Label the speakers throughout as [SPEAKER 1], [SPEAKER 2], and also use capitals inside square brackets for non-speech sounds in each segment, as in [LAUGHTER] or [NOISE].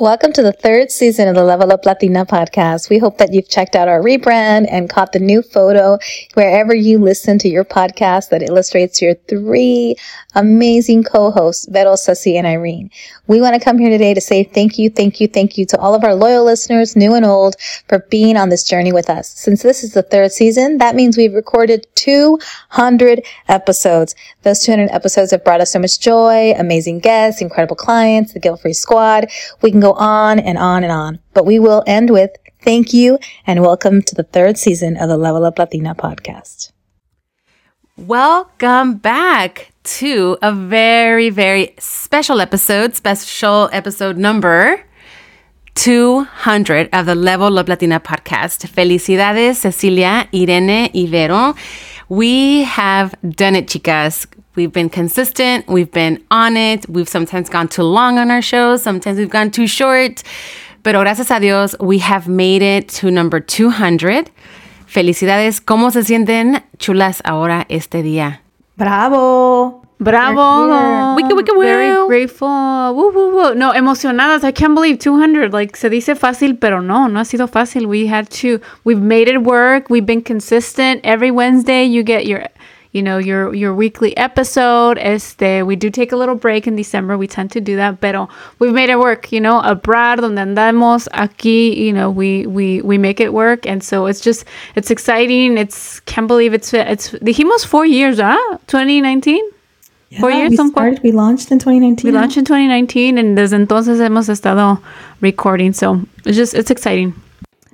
[SPEAKER 1] Welcome to the third season of the Level Up Latina podcast. We hope that you've checked out our rebrand and caught the new photo wherever you listen to your podcast that illustrates your three amazing co-hosts, Vero, Ceci, and Irene. We want to come here today to say thank you, thank you, thank you to all of our loyal listeners, new and old, for being on this journey with us. Since this is the third season, that means we've recorded 200 episodes. Those 200 episodes have brought us so much joy, amazing guests, incredible clients, the guilt-free squad. We can go on and on and on, but we will end with thank you and welcome to the third season of the Level Up Latina podcast.
[SPEAKER 2] Welcome back to a very, very special episode, special episode number 200 of the Level Up Latina podcast. Felicidades, Cecilia, Irene, Ibero. We have done it, chicas. We've been consistent. We've been on it. We've sometimes gone too long on our shows. Sometimes we've gone too short. Pero gracias a Dios, we have made it to number 200. Felicidades. ¿Cómo se sienten chulas ahora este día?
[SPEAKER 1] Bravo.
[SPEAKER 3] Bravo.
[SPEAKER 2] Wiki, wiki, woo.
[SPEAKER 3] Very grateful. Woo, woo, woo. No, emocionadas. I can't believe 200. Like, se dice fácil, pero no, no ha sido fácil. We had to, we've made it work. We've been consistent. Every Wednesday, you get your you know your your weekly episode. Este we do take a little break in december. We tend to do that pero we've made it work you know abroad donde andamos aquí you know we we we make it work. And so it's just it's exciting. It's can't believe it's it's dijimos four years ah, huh 2019
[SPEAKER 1] yeah, four years we, started, we launched in 2019
[SPEAKER 3] we eh? launched in 2019 and desde entonces hemos estado recording. So it's just it's exciting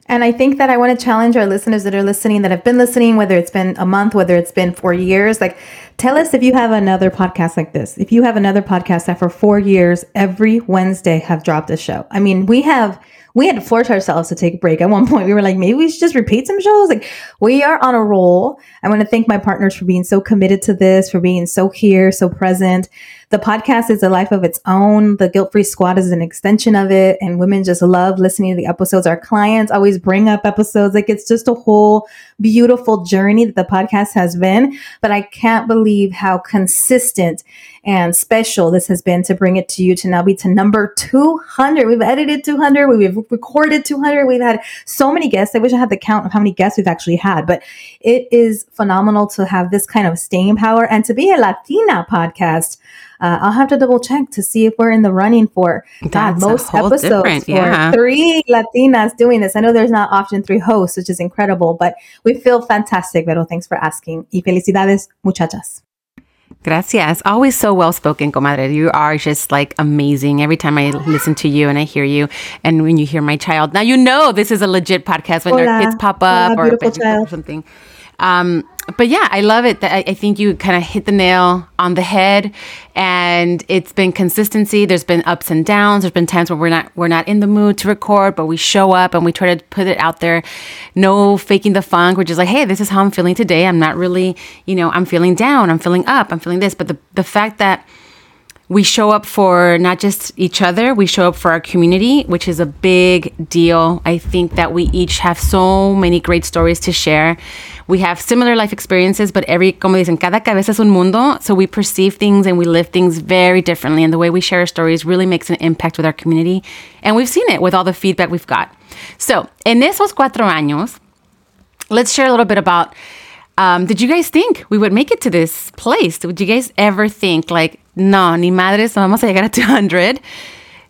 [SPEAKER 1] and I think that I want to challenge our listeners that are listening, that have been listening, whether it's been a month, whether it's been four years. Like, tell us if you have another podcast like this. If you have another podcast that for four years, every Wednesday have dropped a show. I mean, we have we had to force ourselves to take a break. At one [LAUGHS] point, we were like, maybe we should just repeat some shows. Like, we are on a roll. I want to thank my partners for being so committed to this, for being so here, so present. The podcast is a life of its own. The Guilt Free Squad is an extension of it. And women just love listening to the episodes. Our clients always bring up episodes. Like, it's just a whole beautiful journey that the podcast has been. But I can't believe how consistent and special this has been to bring it to you to now be to number 200. We've edited 200, we've recorded 200, we've had so many guests. I wish I had the count of how many guests we've actually had, but it is phenomenal to have this kind of staying power and to be a Latina podcast. Uh, I'll have to double check to see if we're in the running for God, most episodes yeah. for three Latinas doing this. I know there's not often three hosts, which is incredible, but we feel fantastic. Pero thanks for asking. Y felicidades, muchachas.
[SPEAKER 2] Gracias. Always so well spoken, comadre. You are just like amazing. Every time I listen to you and I hear you, and when you hear my child, now you know this is a legit podcast when Hola. their kids pop up
[SPEAKER 1] Hola, or,
[SPEAKER 2] or something. Um, but yeah, I love it. I, I think you kind of hit the nail on the head, and it's been consistency. There's been ups and downs. There's been times where we're not we're not in the mood to record, but we show up and we try to put it out there. No faking the funk. We're just like, hey, this is how I'm feeling today. I'm not really, you know, I'm feeling down. I'm feeling up. I'm feeling this. But the the fact that we show up for not just each other, we show up for our community, which is a big deal. I think that we each have so many great stories to share. We have similar life experiences, but every, como dicen, cada cabeza es un mundo. So we perceive things and we live things very differently. And the way we share our stories really makes an impact with our community. And we've seen it with all the feedback we've got. So, en esos cuatro años, let's share a little bit about um, did you guys think we would make it to this place? Did you guys ever think, like, no, ni madres, no vamos a llegar a 200?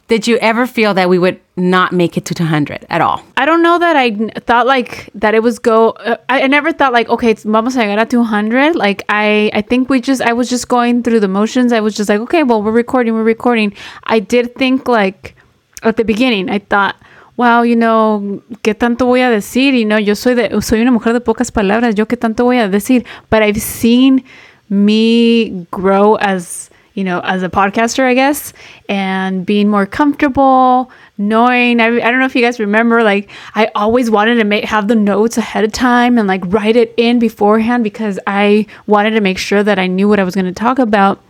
[SPEAKER 2] Did you ever feel that we would not make it to 200 at all?
[SPEAKER 3] I don't know that I thought like that it was go. Uh, I, I, never thought like okay, it's vamos a llegar a 200. Like I, I think we just I was just going through the motions. I was just like okay, well we're recording, we're recording. I did think like at the beginning, I thought wow, you know, ¿qué tanto voy a decir? You know, yo soy, de, soy una mujer de pocas palabras, yo qué tanto voy a decir. But I've seen me grow as, you know, as a podcaster, I guess, and being more comfortable, knowing, I, I don't know if you guys remember, like, I always wanted to make, have the notes ahead of time and like write it in beforehand because I wanted to make sure that I knew what I was going to talk about.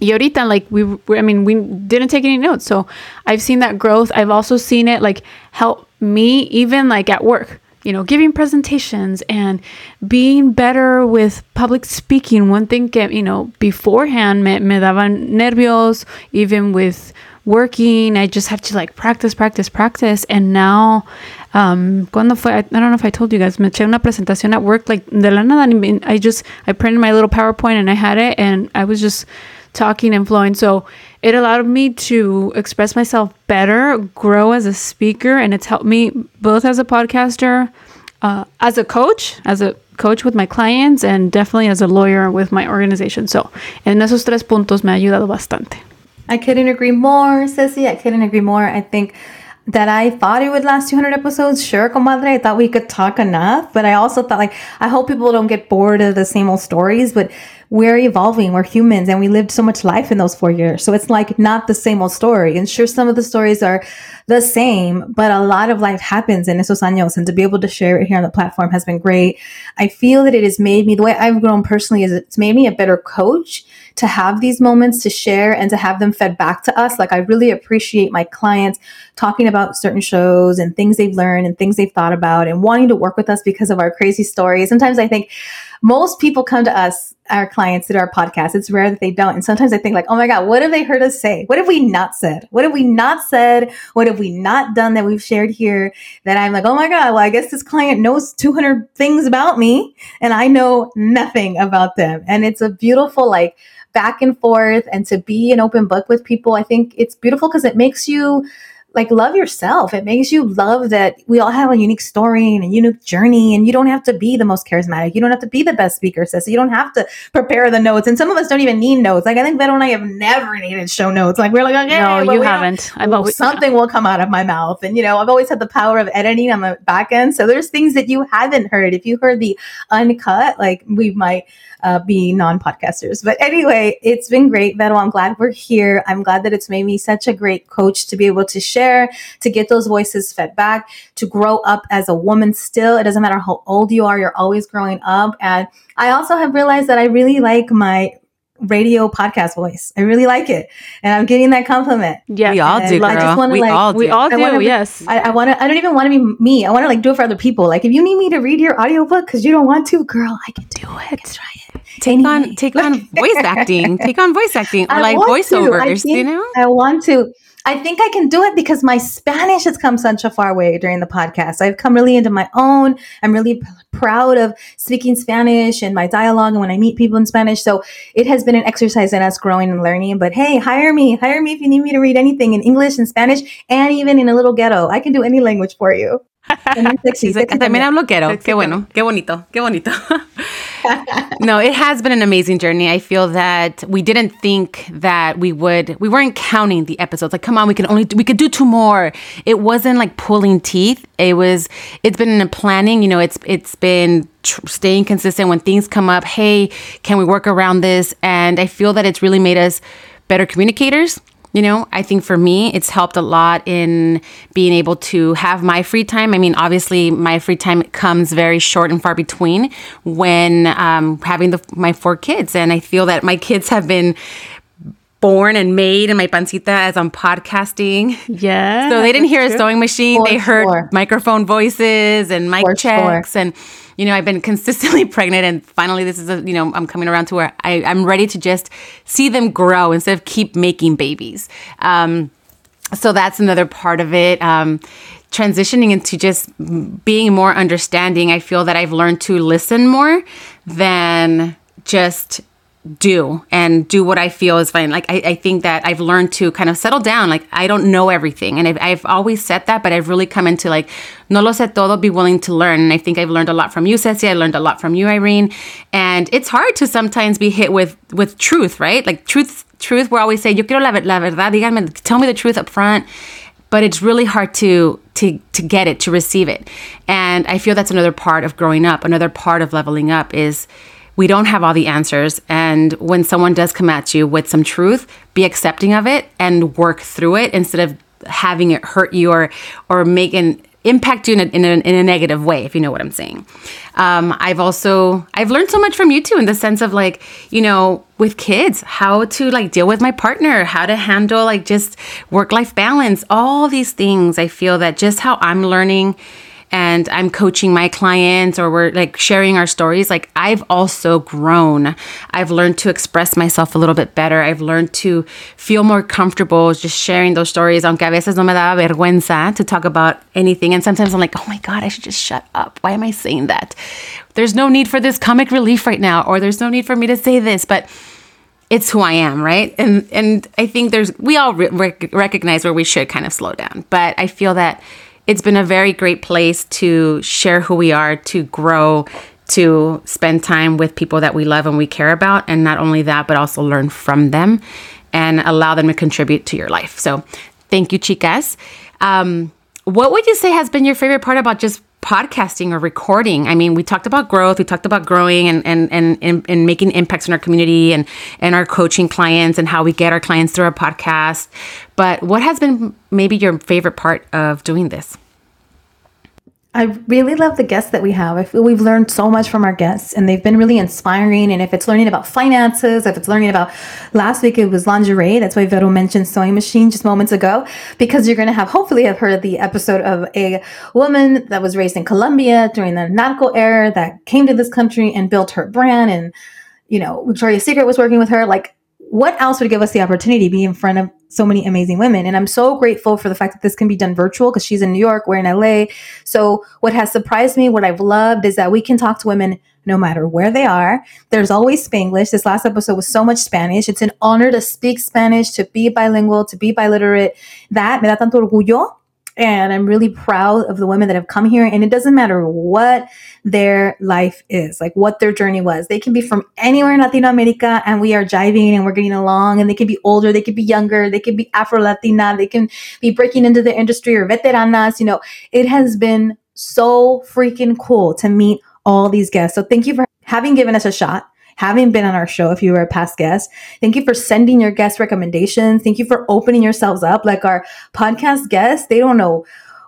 [SPEAKER 3] Y ahorita, like we, we, I mean, we didn't take any notes. So I've seen that growth. I've also seen it like help me even like at work, you know, giving presentations and being better with public speaking. One thing que, you know, beforehand me, me daban nervios, even with working. I just have to like practice, practice, practice. And now, um, cuando fue, I, I don't know if I told you guys, me eché una presentación at work, like de la nada, I just, I printed my little PowerPoint and I had it and I was just talking and flowing. So it allowed me to express myself better, grow as a speaker, and it's helped me both as a podcaster, uh, as a coach, as a coach with my clients, and definitely as a lawyer with my organization. So en esos tres puntos me ha ayudado bastante.
[SPEAKER 1] I couldn't agree more, Ceci. I couldn't agree more. I think that I thought it would last 200 episodes. Sure, comadre. I thought we could talk enough, but I also thought like, I hope people don't get bored of the same old stories, but we're evolving. We're humans and we lived so much life in those four years. So it's like not the same old story. And sure, some of the stories are the same, but a lot of life happens in esos años. And to be able to share it here on the platform has been great. I feel that it has made me, the way I've grown personally is it's made me a better coach to have these moments to share and to have them fed back to us. Like I really appreciate my clients talking about certain shows and things they've learned and things they've thought about and wanting to work with us because of our crazy stories. Sometimes I think most people come to us, our clients, through our podcast. It's rare that they don't. And sometimes I think like, oh my God, what have they heard us say? What have we not said? What have we not said? What have we not done that we've shared here that I'm like, oh my God, well, I guess this client knows 200 things about me and I know nothing about them. And it's a beautiful, like, back and forth and to be an open book with people. I think it's beautiful because it makes you like love yourself. It makes you love that we all have a unique story and a unique journey, and you don't have to be the most charismatic. You don't have to be the best speaker, sis. You don't have to prepare the notes. And some of us don't even need notes. Like I think Vero and I have never needed show notes. Like we're like, okay,
[SPEAKER 3] no, you haven't.
[SPEAKER 1] I've always [LAUGHS] something will come out of my mouth, and you know, I've always had the power of editing on the back end. So there's things that you haven't heard. If you heard the uncut, like we might uh, be non podcasters. But anyway, it's been great, Vero. I'm glad we're here. I'm glad that it's made me such a great coach to be able to share, to get those voices fed back, to grow up as a woman still. It doesn't matter how old you are, you're always growing up. And I also have realized that I really like my radio podcast voice. I really like it, and I'm getting that compliment.
[SPEAKER 2] Yeah, we all
[SPEAKER 1] and
[SPEAKER 2] do. Girl. I just want to
[SPEAKER 3] like all do. we all do. yes,
[SPEAKER 1] I, I want to. I don't even want to be me. I want to like do it for other people. Like if you need me to read your audiobook because you don't want to, girl, I can do it. I can try it.
[SPEAKER 2] Take on take on voice acting. [LAUGHS] Take on voice acting or I like voiceovers. You know,
[SPEAKER 1] I want to. I think I can do it because my Spanish has come such a far way during the podcast. I've come really into my own. I'm really p- proud of speaking Spanish and my dialogue and when I meet people in Spanish. So it has been an exercise in us growing and learning. But hey, hire me. Hire me if you need me to read anything in English and Spanish and even in a little ghetto. I can do any language for you.
[SPEAKER 2] Sexy ah, también hablo ghetto. Qué bueno. Qué bonito. Qué bonito. [LAUGHS] no, it has been an amazing journey. I feel that we didn't think that we would. We weren't counting the episodes. Like, come on, we can only we could do two more. It wasn't like pulling teeth. It was. It's been in a planning. You know, it's it's been tr- staying consistent when things come up. Hey, can we work around this? And I feel that it's really made us better communicators you know, I think for me, it's helped a lot in being able to have my free time. I mean, obviously, my free time comes very short and far between when um, having the, my four kids. And I feel that my kids have been born and made in my pancita as I'm podcasting.
[SPEAKER 3] Yeah.
[SPEAKER 2] So they didn't hear a sewing machine. they heard microphone voices and mic checks and you know, I've been consistently [LAUGHS] pregnant and finally this is a, you know, I'm coming around to where I, I'm ready to just see them grow instead of keep making babies. Um, so that's another part of it. Um, transitioning into just being more understanding, I feel that I've learned to listen more than just do and do what I feel is fine. Like I, I, think that I've learned to kind of settle down. Like I don't know everything, and I've, I've always said that, but I've really come into like no lo sé todo, be willing to learn. And I think I've learned a lot from you, Ceci. I learned a lot from you, Irene. And it's hard to sometimes be hit with with truth, right? Like truth, truth. we're always say, "Yo quiero la, la verdad." Díganme, tell me the truth up front. But it's really hard to to to get it, to receive it. And I feel that's another part of growing up. Another part of leveling up is we don't have all the answers. And when someone does come at you with some truth, be accepting of it and work through it instead of having it hurt you or or make an impact you in a, in a, in a negative way, if you know what I'm saying. Um, I've also I've learned so much from you too, in the sense of like you know with kids, how to like deal with my partner, how to handle like just work life balance, all these things. I feel that just how I'm learning and I'm coaching my clients or we're like sharing our stories, like I've also grown. I've learned to express myself a little bit better. I've learned to feel more comfortable just sharing those stories. Aunque a veces no me daba vergüenza to talk about anything. And sometimes I'm like, oh my God, I should just shut up. Why am I saying that? There's no need for this comic relief right now, or there's no need for me to say this. But it's who I am, right? And and I think there's we all re- recognize where we should kind of slow down, but I feel that it's been a very great place to share who we are, to grow, to spend time with people that we love and we care about. And not only that, but also learn from them and allow them to contribute to your life. So thank you, chicas. Um, what would you say has been your favorite part about just podcasting or recording. I mean, we talked about growth, we talked about growing and and and, and, and making impacts in our community and and our coaching clients and how we get our clients through our podcast. But what has been maybe your favorite part of doing this?
[SPEAKER 1] I really love the guests that we have. I feel we've learned so much from our guests and they've been really inspiring. And if it's learning about finances, if it's learning about last week, it was lingerie. That's why Vero mentioned sewing machine just moments ago, because you're going to have, hopefully have heard the episode of a woman that was raised in Colombia during the narco era that came to this country and built her brand. And, you know, Victoria's Secret was working with her. Like what else would give us the opportunity to be in front of so many amazing women? And I'm so grateful for the fact that this can be done virtual because she's in New York, we're in LA. So what has surprised me, what I've loved is that we can talk to women no matter where they are. There's always Spanglish. This last episode was so much Spanish. It's an honor to speak Spanish, to be bilingual, to be biliterate. That me da tanto orgullo and I'm really proud of the women that have come here. And it doesn't matter what their life is, like what their journey was. They can be from anywhere in Latin America and we are jiving and we're getting along. And they can be older, they can be younger, they can be Afro Latina, they can be breaking into the industry or veteranas. You know, it has been so freaking cool to meet all these guests. So thank you for having given us a shot having been on our show if you were a past guest. Thank you for sending your guest recommendations. Thank you for opening yourselves up. Like our podcast guests, they don't know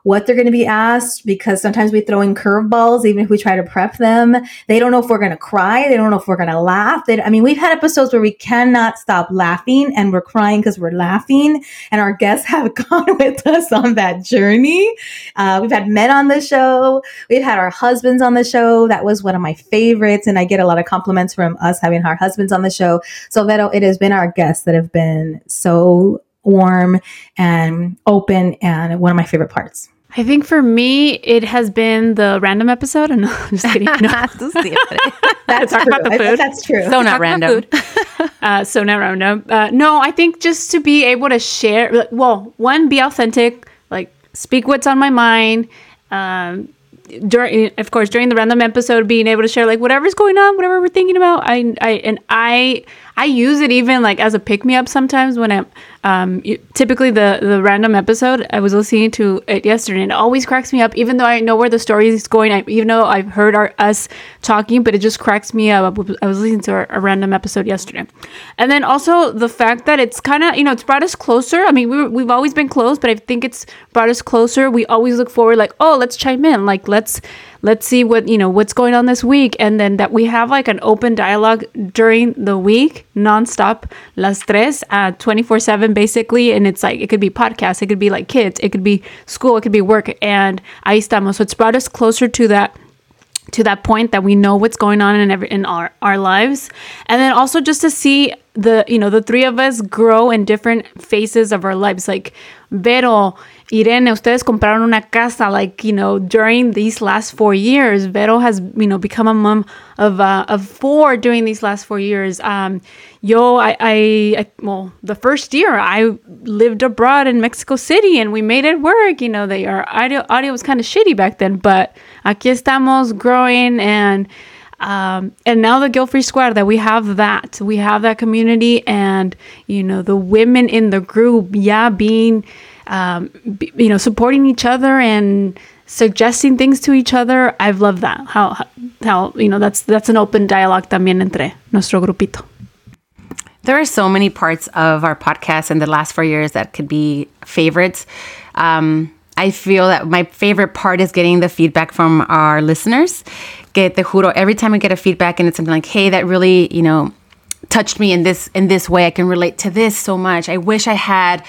[SPEAKER 1] what they're going to be asked because sometimes we throw in curveballs, even if we try to prep them. They don't know if we're going to cry. They don't know if we're going to laugh. They, I mean, we've had episodes where we cannot stop laughing and we're crying because we're laughing. And our guests [LAUGHS] have gone with us on that journey. Uh, we've had men on the show. We've had our husbands on the show. That was one of my favorites. And I get a lot of compliments from us having our husbands on the show. So, Vero, it has been our guests that have been so warm and open and one of my favorite parts.
[SPEAKER 3] I think for me, it has been the random episode. And [LAUGHS] no, I'm just kidding. No. [LAUGHS] [LAUGHS] that's
[SPEAKER 1] true. that's true.
[SPEAKER 2] So not random.
[SPEAKER 3] uh, so not random. Uh, no, I think just to be able to share, well, one, be authentic, like speak what's on my mind. Um, during, of course, during the random episode, being able to share like whatever's going on, whatever we're thinking about. I, I, and I, I use it even like as a pick me up sometimes when I'm um, typically the the random episode I was listening to it yesterday and it always cracks me up. Even though I know where the story is going I, even though I've heard our, us talking but it just cracks me up. I was listening to a, a random episode yesterday. And then also the fact that it's kind of you know it's brought us closer. I mean we, we've always been close but I think it's brought us closer. We always look forward like oh let's chime in. Like let's let's see what you know what's going on this week. And then that we have like an open dialogue during the week nonstop las tres uh 24 7 basically. And it's like it could be podcasts it could be like kids it could be school it could be work. And ahí estamos. So it's brought us closer to that to that point that we know what's going on in every in our our lives. And then also just to see the you know the three of us grow in different phases of our lives. Like Vero Irene, ustedes compraron una casa, like, you know, during these last four years. Vero has, you know, become a mom of, uh, of four during these last four years. Um, yo, I, I, I, well, the first year I lived abroad in Mexico City and we made it work. You know, they, our audio, audio was kind of shitty back then, but aquí estamos growing and, um, and now the guilt free squad that we have that we have that community and you know the women in the group yeah being um, you know, supporting each other and suggesting things to each other. I've loved that. How, how, you know, that's, that's an open dialogue también entre nuestro grupito.
[SPEAKER 2] There are so many parts of our podcast in the last four years that could be favorites. Um, I feel that my favorite part is getting the feedback from our listeners. Get the juro, every time we get a feedback and it's something like, hey, that really, you know, touched me in this in this way. I can relate to this so much. I wish I had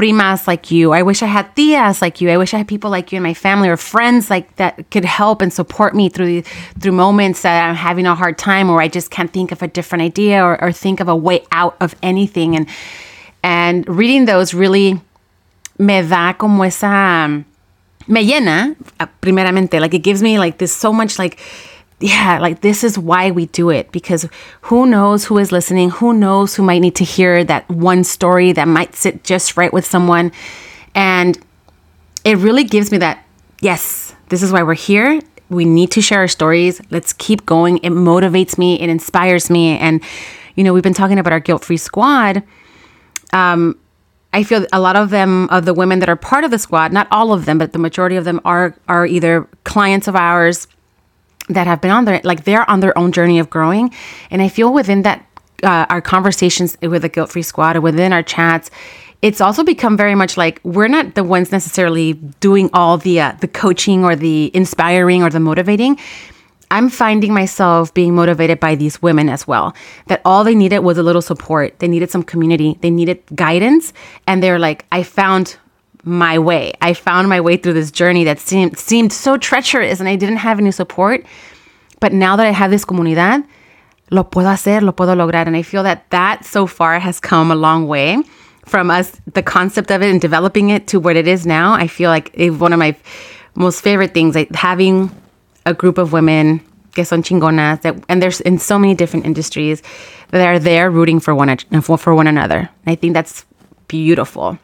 [SPEAKER 2] primas like you. I wish I had tias like you. I wish I had people like you in my family or friends like that could help and support me through through moments that I'm having a hard time or I just can't think of a different idea or, or think of a way out of anything. And and reading those really me da como esa me llena primeramente like it gives me like this so much like yeah, like this is why we do it because who knows who is listening? Who knows who might need to hear that one story that might sit just right with someone? And it really gives me that, yes, this is why we're here. We need to share our stories. Let's keep going. It motivates me, it inspires me. And, you know, we've been talking about our guilt free squad. Um, I feel a lot of them, of the women that are part of the squad, not all of them, but the majority of them are are either clients of ours that have been on their like they're on their own journey of growing. And i feel within that uh, our conversations with the guilt free squad or within our chats it's also become very much like we're not the ones necessarily doing all the uh, the coaching or the inspiring or the motivating. I'm finding myself being motivated by these women as well that all they needed was a little support. They needed some community. They needed guidance. And they're like i found my way. I found my way through this journey that seemed seemed so treacherous and I didn't have any support. But now that I have this comunidad, lo puedo hacer, lo puedo lograr. And I feel that that so far has come a long way from us, the concept of it and developing it to what it is now. I feel like it's one of my most favorite things, like having a group of women que son chingonas that, and there's in so many different industries that are there rooting for one, for, for one another. I think that's beautiful.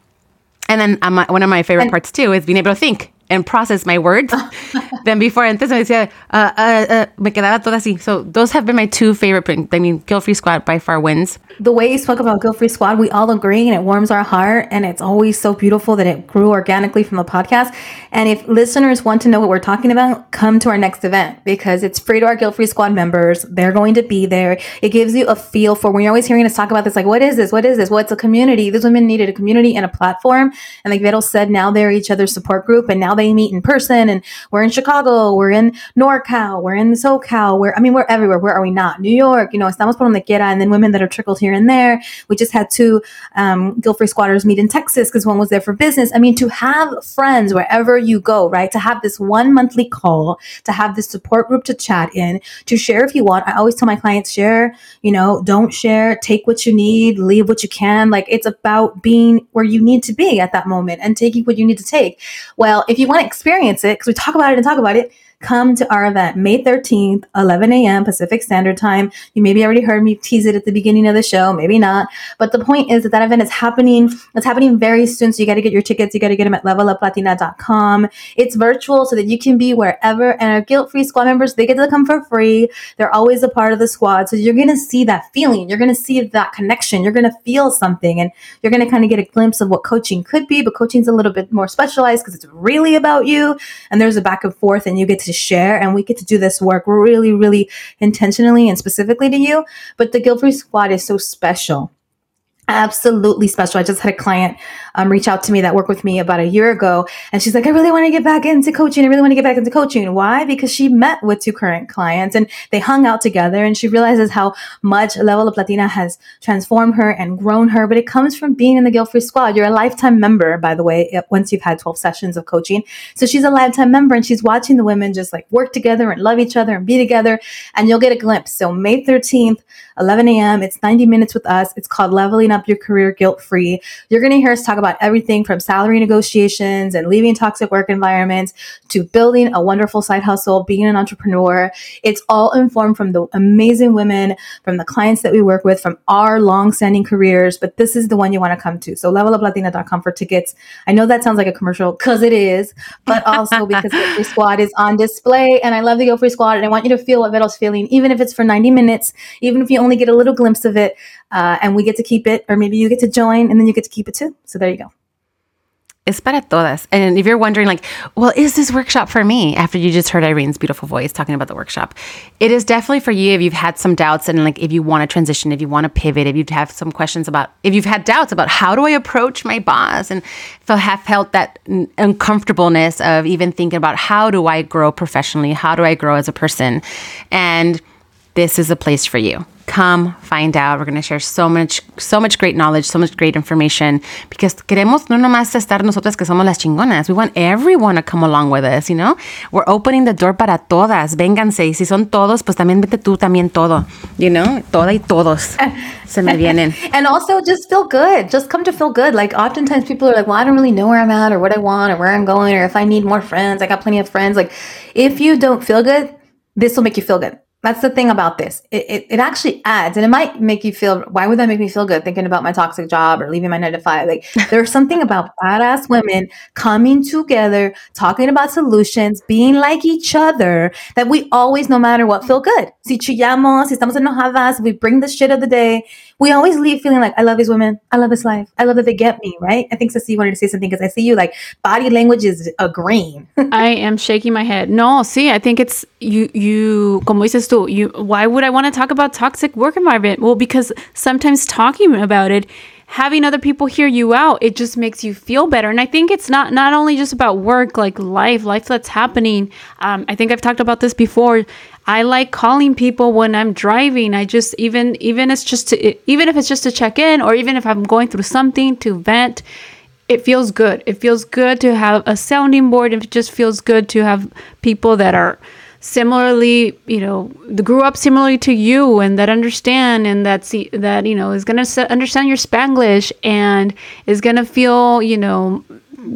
[SPEAKER 2] And then um, one of my favorite and, parts too is being able to think and process my words [LAUGHS] than before. Antes me decía, uh, uh, uh, me quedaba todo así. So those have been my two favorite. Things. I mean, Guilt Free Squad by far wins.
[SPEAKER 1] The way you spoke about Guilt Free Squad, we all agree, and it warms our heart, and it's always so beautiful that it grew organically from the podcast. And if listeners want to know what we're talking about, come to our next event because it's free to our Guilt Free Squad members. They're going to be there. It gives you a feel for when you're always hearing us talk about this, like, what is this? What is this? Well, it's a community. These women needed a community and a platform. And like Vero said, now they're each other's support group, and now they meet in person and we're in Chicago, we're in NorCal, we're in SoCal, we're, I mean, we're everywhere. Where are we not? New York, you know, estamos por donde quiera. And then women that are trickled here and there. We just had two um, Guilt Free Squatters meet in Texas because one was there for business. I mean, to have friends wherever you go, right? To have this one monthly call, to have this support group to chat in, to share if you want. I always tell my clients, share, you know, don't share, take what you need, leave what you can. Like it's about being where you need to be at that moment and taking what you need to take. Well, if you want to experience it, because we talk about it and talk about it, come to our event May 13th, 11 a.m. Pacific Standard Time. You maybe already heard me tease it at the beginning of the show, maybe not. But the point is that that event is happening. It's happening very soon. So you got to get your tickets. You got to get them at leveluplatina.com. It's virtual so that you can be wherever. And our guilt free squad members, they get to come for free. They're always a part of the squad. So you're going to see that feeling. You're going to see that connection. You're going to feel something and you're going to kind of get a glimpse of what coaching could be. But coaching's a little bit more specialized because it's really about you. And there's a back and forth and you get to to share and we get to do this work really, really intentionally and specifically to you. But the Guilt Free Squad is so special absolutely special. I just had a client um, reach out to me that worked with me about a year ago, and she's like, "I really want to get back into coaching. I really want to get back into coaching. Why? Because she met with two current clients and they hung out together, and she realizes how much Level Up Latina has transformed her and grown her. But it comes from being in the Guilt Free Squad. You're a lifetime member, by the way, once you've had 12 sessions of coaching. So she's a lifetime member, and she's watching the women just like work together and love each other and be together, and you'll get a glimpse. So May 13th, 11 a.m. It's 90 minutes with us. It's called Leveling Up Your Career Guilt Free. You're going to hear us talk about everything from salary negotiations and leaving toxic work environments to building a wonderful side hustle, being an entrepreneur. It's all informed from the amazing women, from the clients that we work with, from our long standing careers. But this is the one you want to come to. So leveluplatina.com for tickets. I know that sounds like a commercial because it is, but also because the Squad is on display. And I love the Guilt Free Squad. And I want you to feel what Vero's feeling, even if it's for 90 minutes, even if you only get a little glimpse of it, uh, and we get to keep it, or maybe you get to join and then you get to keep it too. So there you go.
[SPEAKER 2] Es para todas. And if you're wondering, like, well, is this workshop for me? After you just heard Irene's beautiful voice talking about the workshop, it is definitely for you if you've had some doubts and like if you want to transition, if you want to pivot, if you have some questions about, if you've had doubts about how do I approach my boss and have felt that uncomfortableness of even thinking about how do I grow professionally, how do I grow as a person, and this is a place for you come find out. We're going to share so much, so much great knowledge, so much great information because queremos no nomás estar nosotras que somos las chingonas. We want everyone to come along with us, you know? We're opening the door para todas. Vénganse. Y si son todos, pues también vete tú también todo, you know? Toda y todos [LAUGHS] se me vienen.
[SPEAKER 1] and also just feel good. Just come to feel good. Like oftentimes people are like, well, I don't really know where I'm at or what I want or where I'm going or if I need more friends. I got plenty of friends. Like if you don't feel good, this will make you feel good. That's the thing about this. It, it, it, actually adds, and it might make you feel, why would that make me feel good thinking about my toxic job or leaving my nine to five? Like, [LAUGHS] there's something about badass women coming together, talking about solutions, being like each other that we always, no matter what, feel good. Si chillamos, si estamos enojadas, we bring the shit of the day. We always leave feeling like, I love these women. I love this life. I love that they get me, right? I think Ceci wanted to say something because I see you like body language is agreeing. [LAUGHS]
[SPEAKER 3] I am shaking my head. No, see, I think it's you, you, como dices tú, you, why would I want to talk about toxic work environment? Well, because sometimes talking about it, having other people hear you out, it just makes you feel better. And I think it's not not only just about work, like life, life that's happening. Um, I think I've talked about this before. I like calling people when I'm driving. I just even even it's just to, even if it's just to check in, or even if I'm going through something to vent. It feels good. It feels good to have a sounding board. It just feels good to have people that are similarly, you know, grew up similarly to you and that understand and that see that you know is gonna understand your Spanglish and is gonna feel, you know,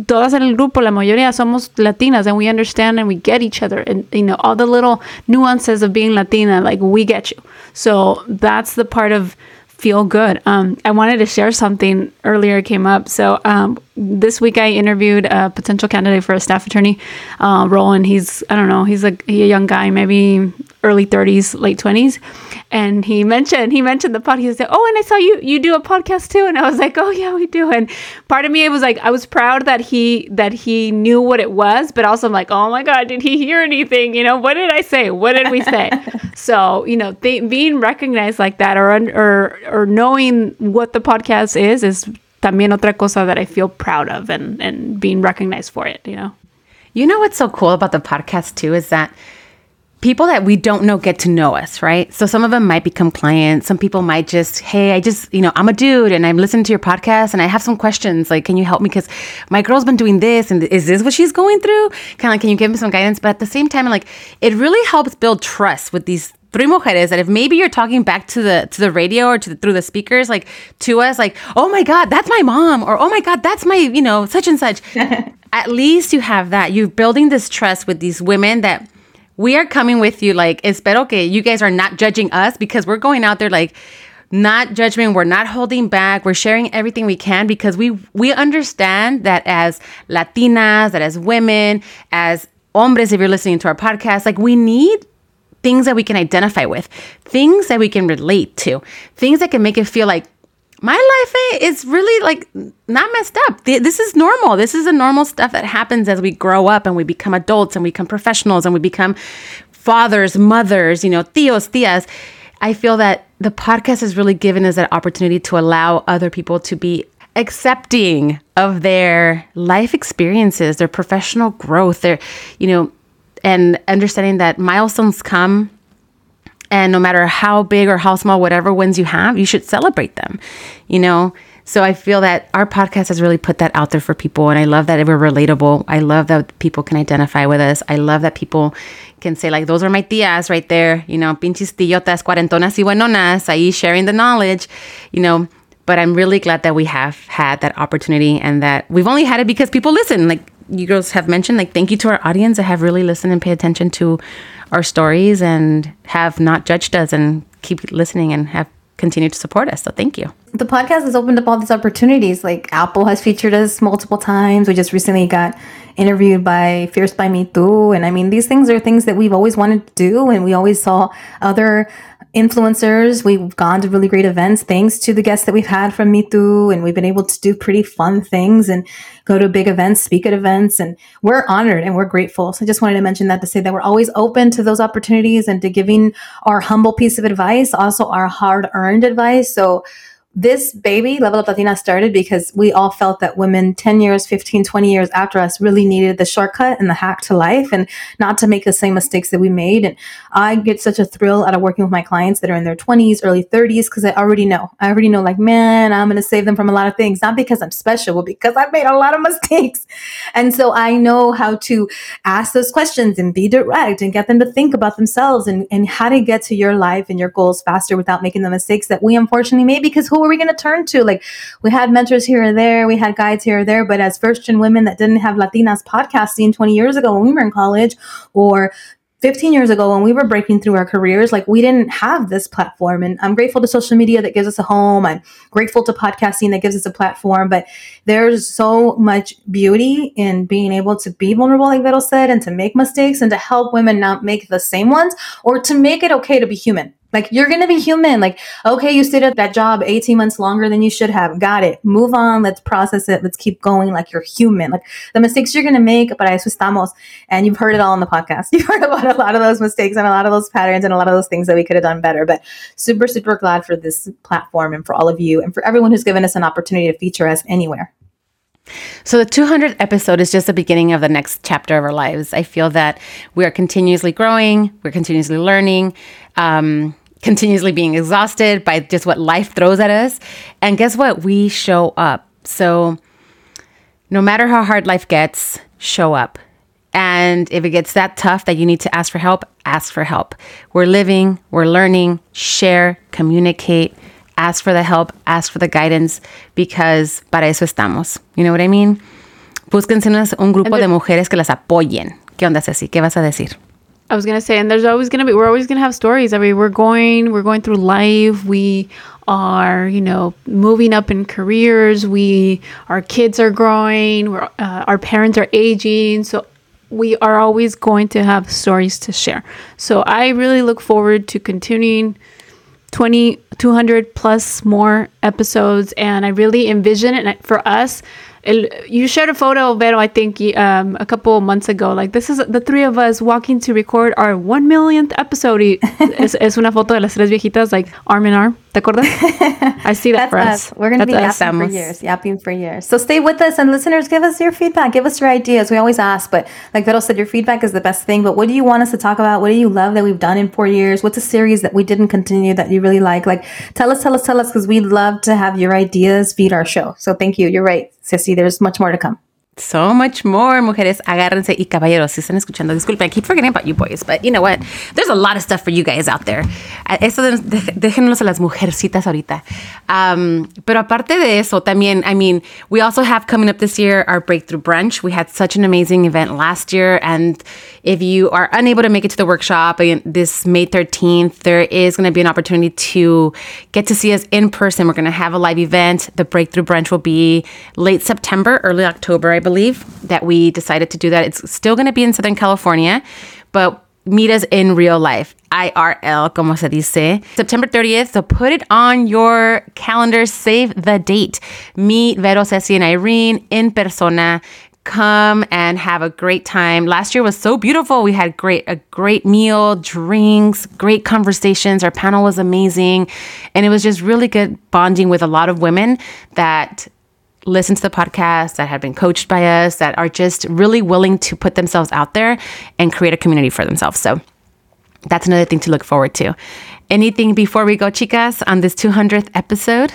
[SPEAKER 3] todas en el grupo, la mayoría somos Latinas and we understand and we get each other and you know all the little nuances of being Latina, like we get you. So that's the part of feel good. Um, I wanted to share something earlier came up. So um, this week I interviewed a potential candidate for a staff attorney uh, role, and he's I don't know he's a, he a young guy, maybe early 30s, late 20s, and he mentioned he mentioned the podcast. He said, "Oh, and I saw you you do a podcast too," and I was like, "Oh yeah, we do." And part of me it was like I was proud that he that he knew what it was, but also I'm like, "Oh my god, did he hear anything? You know, what did I say? What did we say?" [LAUGHS] so you know, th- being recognized like that or or or knowing what the podcast is is también otra cosa that I feel proud of and and being recognized for it. You know.
[SPEAKER 2] You know what's so cool about the podcast too is that people that we don't know get to know us, right? So some of them might become clients. Some people might just, hey, I just, you know, I'm a dude and I'm listening to your podcast and I have some questions. Like, can you help me? Because my girl's been doing this and is this what she's going through? Kind of like, can you give me some guidance? But at the same time, like, it really helps build trust with these three mujeres that if maybe you're talking back to the to the radio or to the, through the speakers like to us like oh my god that's my mom or oh my god that's my you know such and such [LAUGHS] at least you have that you're building this trust with these women that we are coming with you like espero que you guys are not judging us because we're going out there like not judgment. We're not holding back. We're sharing everything we can because we we understand that as latinas that as women as hombres if you're listening to our podcast like we need things that we can identify with things that we can relate to things that can make it feel like my life eh, is really like not messed up. This is normal. This is a normal stuff that happens as we grow up and we become adults and we become professionals and we become fathers, mothers, you know, tios, tias. I feel that the podcast has really given us that opportunity to allow other people to be accepting of their life experiences, their professional growth, their, you know, and understanding that milestones come and no matter how big or how small, whatever wins you have, you should celebrate them, you know? So I feel that our podcast has really put that out there for people. And I love that we're relatable. I love that people can identify with us. I love that people can say, like, those are my tias right there, you know, pinches tillotas, cuarentonas y buenonas, ahí sharing the knowledge, you know. But I'm really glad that we have had that opportunity and that we've only had it because people listen. Like you girls have mentioned, like, thank you to our audience that have really listened and pay attention to our stories and have not judged us and keep listening and have continued to support us. So thank you.
[SPEAKER 1] The podcast has opened up all these opportunities. Like Apple has featured us multiple times. We just recently got interviewed by Fierce by mitú. And I mean, these things are things that we've always wanted to do. And we always saw other influencers. We've gone to really great events thanks to the guests that we've had from mitú, and we've been able to do pretty fun things and go to big events, speak at events, and we're honored and we're grateful. So I just wanted to mention that to say that we're always open to those opportunities and to giving our humble piece of advice, also our hard earned advice. So this baby level up latina started because we all felt that women 10 years 15 20 years after us really needed the shortcut and the hack to life and not to make the same mistakes that we made. And i get such a thrill out of working with my clients that are in their 20s early 30s because i already know. I already know like man i'm going to save them from a lot of things. Not because i'm special but because i've made a lot of [LAUGHS] mistakes. And so i know how to ask those questions and be direct and get them to think about themselves and, and how to get to your life and your goals faster without making the mistakes that we unfortunately made because who are we going to turn to? Like, we had mentors here or there, we had guides here or there, but as first gen women that didn't have Latinas podcasting 20 years ago when we were in college, or 15 years ago when we were breaking through our careers, like we didn't have this platform. And I'm grateful to social media that gives us a home. I'm grateful to podcasting that gives us a platform. But there's so much beauty in being able to be vulnerable, like Vero said, and to make mistakes and to help women not make the same ones or to make it okay to be human. Like you're going to be human. Like, okay, you stayed at that job 18 months longer than you should have. Got it. Move on. Let's process it. Let's keep going. Like you're human. Like the mistakes you're going to make, but eso estamos. And you've heard it all on the podcast. [LAUGHS] You've heard about a lot of those mistakes and a lot of those patterns and a lot of those things that we could have done better. But super, super glad for this platform and for all of you and for everyone who's given us an opportunity to feature us anywhere.
[SPEAKER 2] So, the 200th episode is just the beginning of the next chapter of our lives. I feel that we are continuously growing, we're continuously learning. Um, continuously being exhausted by just what life throws at us. And guess what? We show up. So no matter how hard life gets, show up. And if it gets that tough that you need to ask for help, ask for help. We're living, we're learning, share, communicate, ask for the help, ask for the guidance, because para eso estamos. You know what I mean? Búsquense un grupo de mujeres que las apoyen. ¿Qué onda, Ceci? ¿Qué vas a decir?
[SPEAKER 3] I was gonna say, and there's always gonna be, we're always gonna have stories. I mean, we're going, we're going through life. We are, you know, moving up in careers. We, our kids are growing. Uh, our parents are aging. So we are always going to have stories to share. So I really look forward to continuing 20, 200 plus more episodes, and I really envision it for us El, you shared a photo, Vero, I think um, a couple months ago. Like, this is the three of us walking to record our one millionth episode. [LAUGHS] es, es una foto de las tres viejitas, like arm in arm. ¿Te acuerdas? [LAUGHS] I see that
[SPEAKER 1] That's
[SPEAKER 3] for
[SPEAKER 1] us.
[SPEAKER 3] us.
[SPEAKER 1] We're going to be yapping for years, yapping for years. So stay with us, and listeners, give us your feedback. Give us your ideas. We always ask, but like Vero said, your feedback is the best thing. But what do you want us to talk about? What do you love that we've done in four years? What's a series that we didn't continue that you really like? Like, tell us, tell us, tell us, because we'd love to have your ideas feed our show. So thank you. You're right, Ceci. There's much more to come.
[SPEAKER 2] So much more, mujeres, agárrense y caballeros, si están escuchando, disculpen, I keep forgetting about you boys, but you know what? There's a lot of stuff for you guys out there. Eso de, de, déjenlos a las mujercitas ahorita. Um, pero aparte de eso, también, I mean, we also have coming up this year our Breakthrough Brunch. We had such an amazing event last year, and if you are unable to make it to the workshop uh, this May 13th, there is going to be an opportunity to get to see us in person. We're going to have a live event. The Breakthrough Brunch will be late September, early October, I believe, that we decided to do that. It's still going to be in Southern California, but meet us in real life. IRL, como se dice. September 30th. So put it on your calendar. Save the date. Meet Vero, Ceci, and Irene in persona. Come and have a great time. Last year was so beautiful. We had great a great meal, drinks, great conversations. Our panel was amazing, and it was just really good bonding with a lot of women that listen to the podcast, that have been coached by us, that are just really willing to put themselves out there and create a community for themselves. So that's another thing to look forward to. Anything before we go, chicas, on this 200th episode?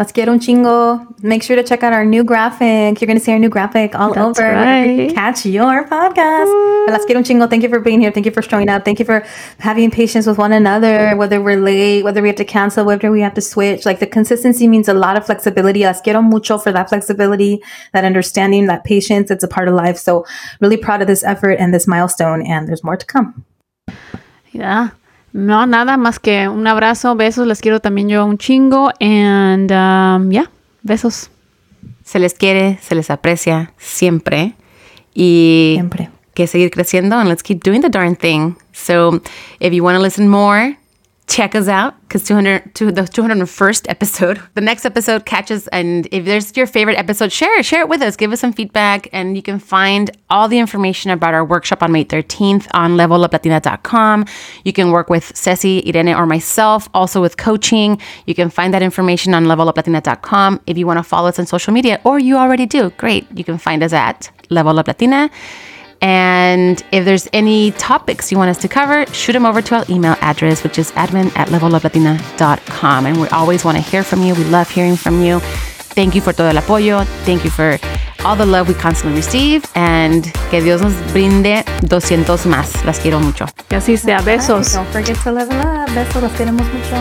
[SPEAKER 1] Let's get un chingo. Make sure to check out our new graphic. You're going to see our new graphic all
[SPEAKER 3] That's
[SPEAKER 1] over.
[SPEAKER 3] right.
[SPEAKER 1] Catch your podcast. Let's get un chingo. Thank you for being here. Thank you for showing up. Thank you for having patience with one another, whether we're late, whether we have to cancel, whether we have to switch. Like the consistency means a lot of flexibility. Las quiero mucho for that flexibility, that understanding, that patience. It's a part of life. So really proud of this effort and this milestone. And there's more to come.
[SPEAKER 3] Yeah. No, nada más que un abrazo, besos. Les quiero también yo un chingo. And um, yeah, besos.
[SPEAKER 2] Se les quiere, se les aprecia siempre. Y
[SPEAKER 1] Siempre.
[SPEAKER 2] que seguir creciendo and let's keep doing the darn thing. So if you want to listen more, check us out because 200 to the 201st episode [LAUGHS] the next episode catches and if there's your favorite episode share it share it with us. Give us some feedback and you can find all the information about our workshop on may 13th on leveluplatina.com you can work with ceci irene or myself also with coaching. You can find that information on leveluplatina.com if you want to follow us on social media or you already do great. You can find us at level up latina and if there's any topics you want us to cover, shoot them over to our email address, which is admin at leveluplatina.com. And we always want to hear from you. We love hearing from you. Thank you for todo el apoyo. Thank you for all the love we constantly receive. And que Dios nos brinde 200 más. Las quiero mucho.
[SPEAKER 3] Que así sea. Besos.
[SPEAKER 1] Don't forget to level up. Besos, los queremos mucho.